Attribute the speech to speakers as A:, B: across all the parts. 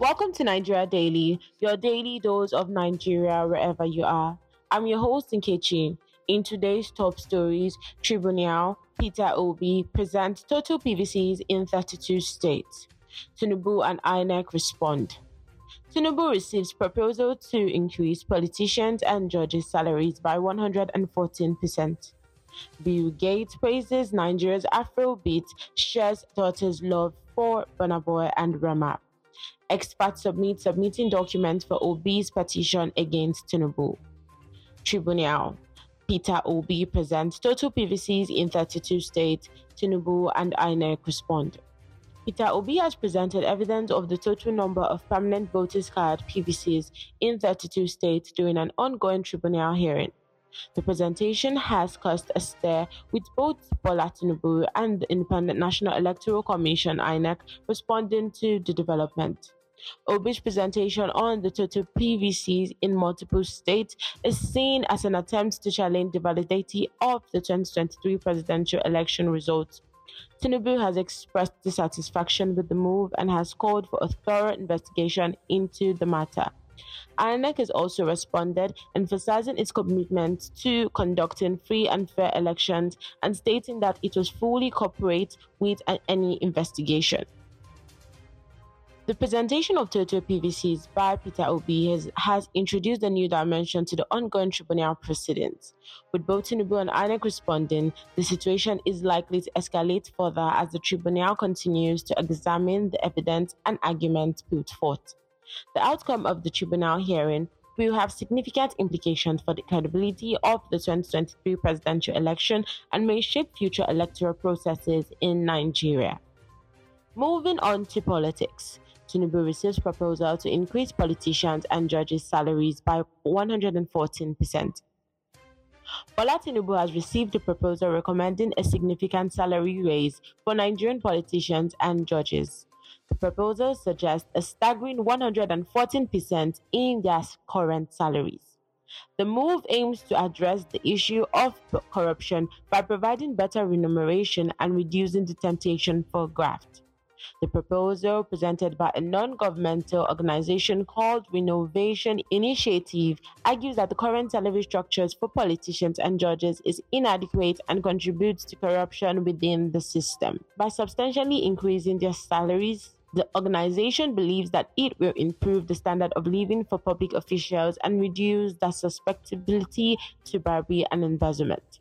A: Welcome to Nigeria Daily, your daily dose of Nigeria wherever you are. I'm your host, Nkechi. In today's top stories, Tribunal Peter Obi presents total PVCs in 32 states. Tinubu and INEC respond. Tinubu receives proposal to increase politicians and judges' salaries by 114%. Bill Gates praises Nigeria's Afrobeat, shares daughter's love for Burna Boy and Rema. Experts submit submitting documents for Obi's petition against Tinubu. Tribunal. Peter Obi presents total PVCs in 32 states. Tinubu and INEC respond. Peter Obi has presented evidence of the total number of permanent voters card PVCs in 32 states during an ongoing tribunal hearing. The presentation has caused a stir with both Bola Tinubu and the Independent National Electoral Commission INEC responding to the development. Obi's presentation on the total PVCs in multiple states is seen as an attempt to challenge the validity of the 2023 presidential election results. Tinubu has expressed dissatisfaction with the move and has called for a thorough investigation into the matter. INEC has also responded, emphasizing its commitment to conducting free and fair elections and stating that it was fully cooperate with any investigation. The presentation of total PVCs by Peter Obi has, has, introduced a new dimension to the ongoing tribunal proceedings. With both Tinubu and INEC responding, the situation is likely to escalate further as the tribunal continues to examine the evidence and arguments put forth. The outcome of the tribunal hearing will have significant implications for the credibility of the 2023 presidential election and may shape future electoral processes in Nigeria. Moving on to politics. Tinubu receives proposal to increase politicians and judges' salaries by 114%. Bola Tinubu has received a proposal recommending a significant salary raise for Nigerian politicians and judges. The proposal suggests a staggering 114% in their current salaries. The move aims to address the issue of corruption by providing better remuneration and reducing the temptation for graft. The proposal, presented by a non governmental organization called Renovation Initiative, argues that the current salary structures for politicians and judges is inadequate and contributes to corruption within the system. By substantially increasing their salaries, the organization believes that it will improve the standard of living for public officials and reduce the susceptibility to bribery and embezzlement.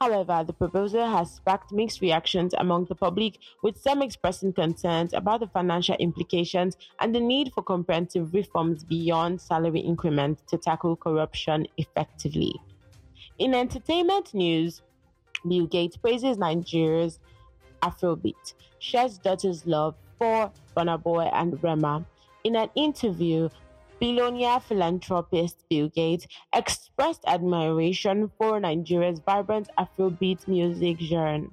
A: However, the proposal has sparked mixed reactions among the public, with some expressing concerns about the financial implications and the need for comprehensive reforms beyond salary increments to tackle corruption effectively. In entertainment news, Bill Gates praises Nigeria's Afrobeat, shares daughter's love for Burna Boy and Rema. In an interview, Billionaire philanthropist Bill Gates expressed admiration for Nigeria's vibrant Afrobeat music genre.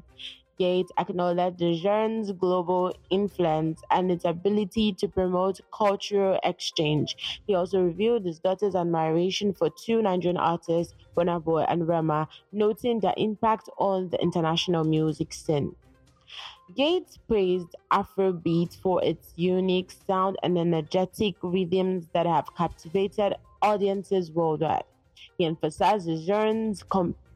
A: Gates acknowledged the genre's global influence and its ability to promote cultural exchange. He also revealed his daughter's admiration for two Nigerian artists, Burna Boy and Rema, noting their impact on the international music scene. Gates praised Afrobeat for its unique sound and energetic rhythms that have captivated audiences worldwide. He emphasized the genre's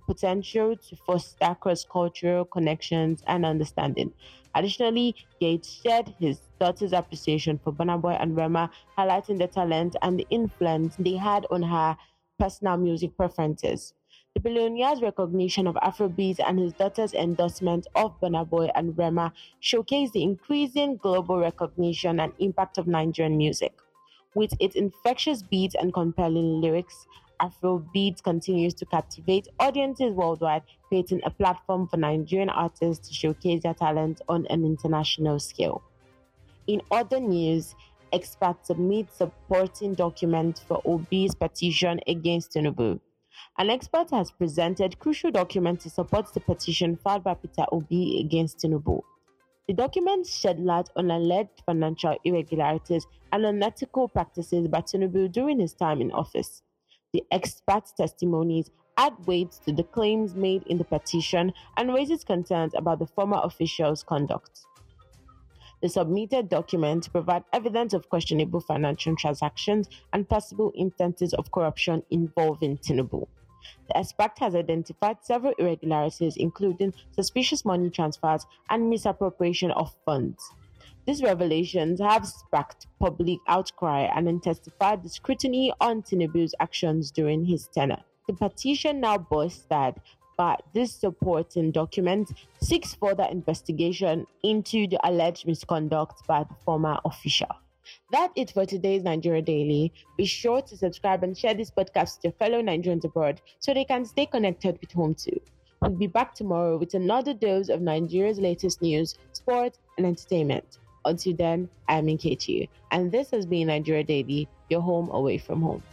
A: potential to foster cross-cultural connections and understanding. Additionally, Gates shared his daughter's appreciation for Burna Boy and Rema, highlighting the talent and the influence they had on her personal music preferences. The billionaire's recognition of Afrobeat and his daughter's endorsement of Burna Boy and Rema showcase the increasing global recognition and impact of Nigerian music. With its infectious beats and compelling lyrics, Afrobeat continues to captivate audiences worldwide, creating a platform for Nigerian artists to showcase their talent on an international scale. In other news, experts submit supporting documents for Obi's petition against Tinubu. An expert has presented crucial documents to support the petition filed by Peter Obi against Tinubu. The documents shed light on alleged financial irregularities and unethical practices by Tinubu during his time in office. The expert's testimonies add weight to the claims made in the petition and raises concerns about the former official's conduct. The submitted documents provide evidence of questionable financial transactions and possible instances of corruption involving Tinubu. The expert has identified several irregularities, including suspicious money transfers and misappropriation of funds. These revelations have sparked public outcry and intensified the scrutiny on Tinubu's actions during his tenure. The petition now boasted but this supporting document seeks further investigation into the alleged misconduct by the former official. That's it for today's Nigeria Daily. Be sure to subscribe and share this podcast with your fellow Nigerians abroad so they can stay connected with home too. We'll be back tomorrow with another dose of Nigeria's latest news, sports, and entertainment. Until then, I'm Nkechi, and this has been Nigeria Daily, your home away from home.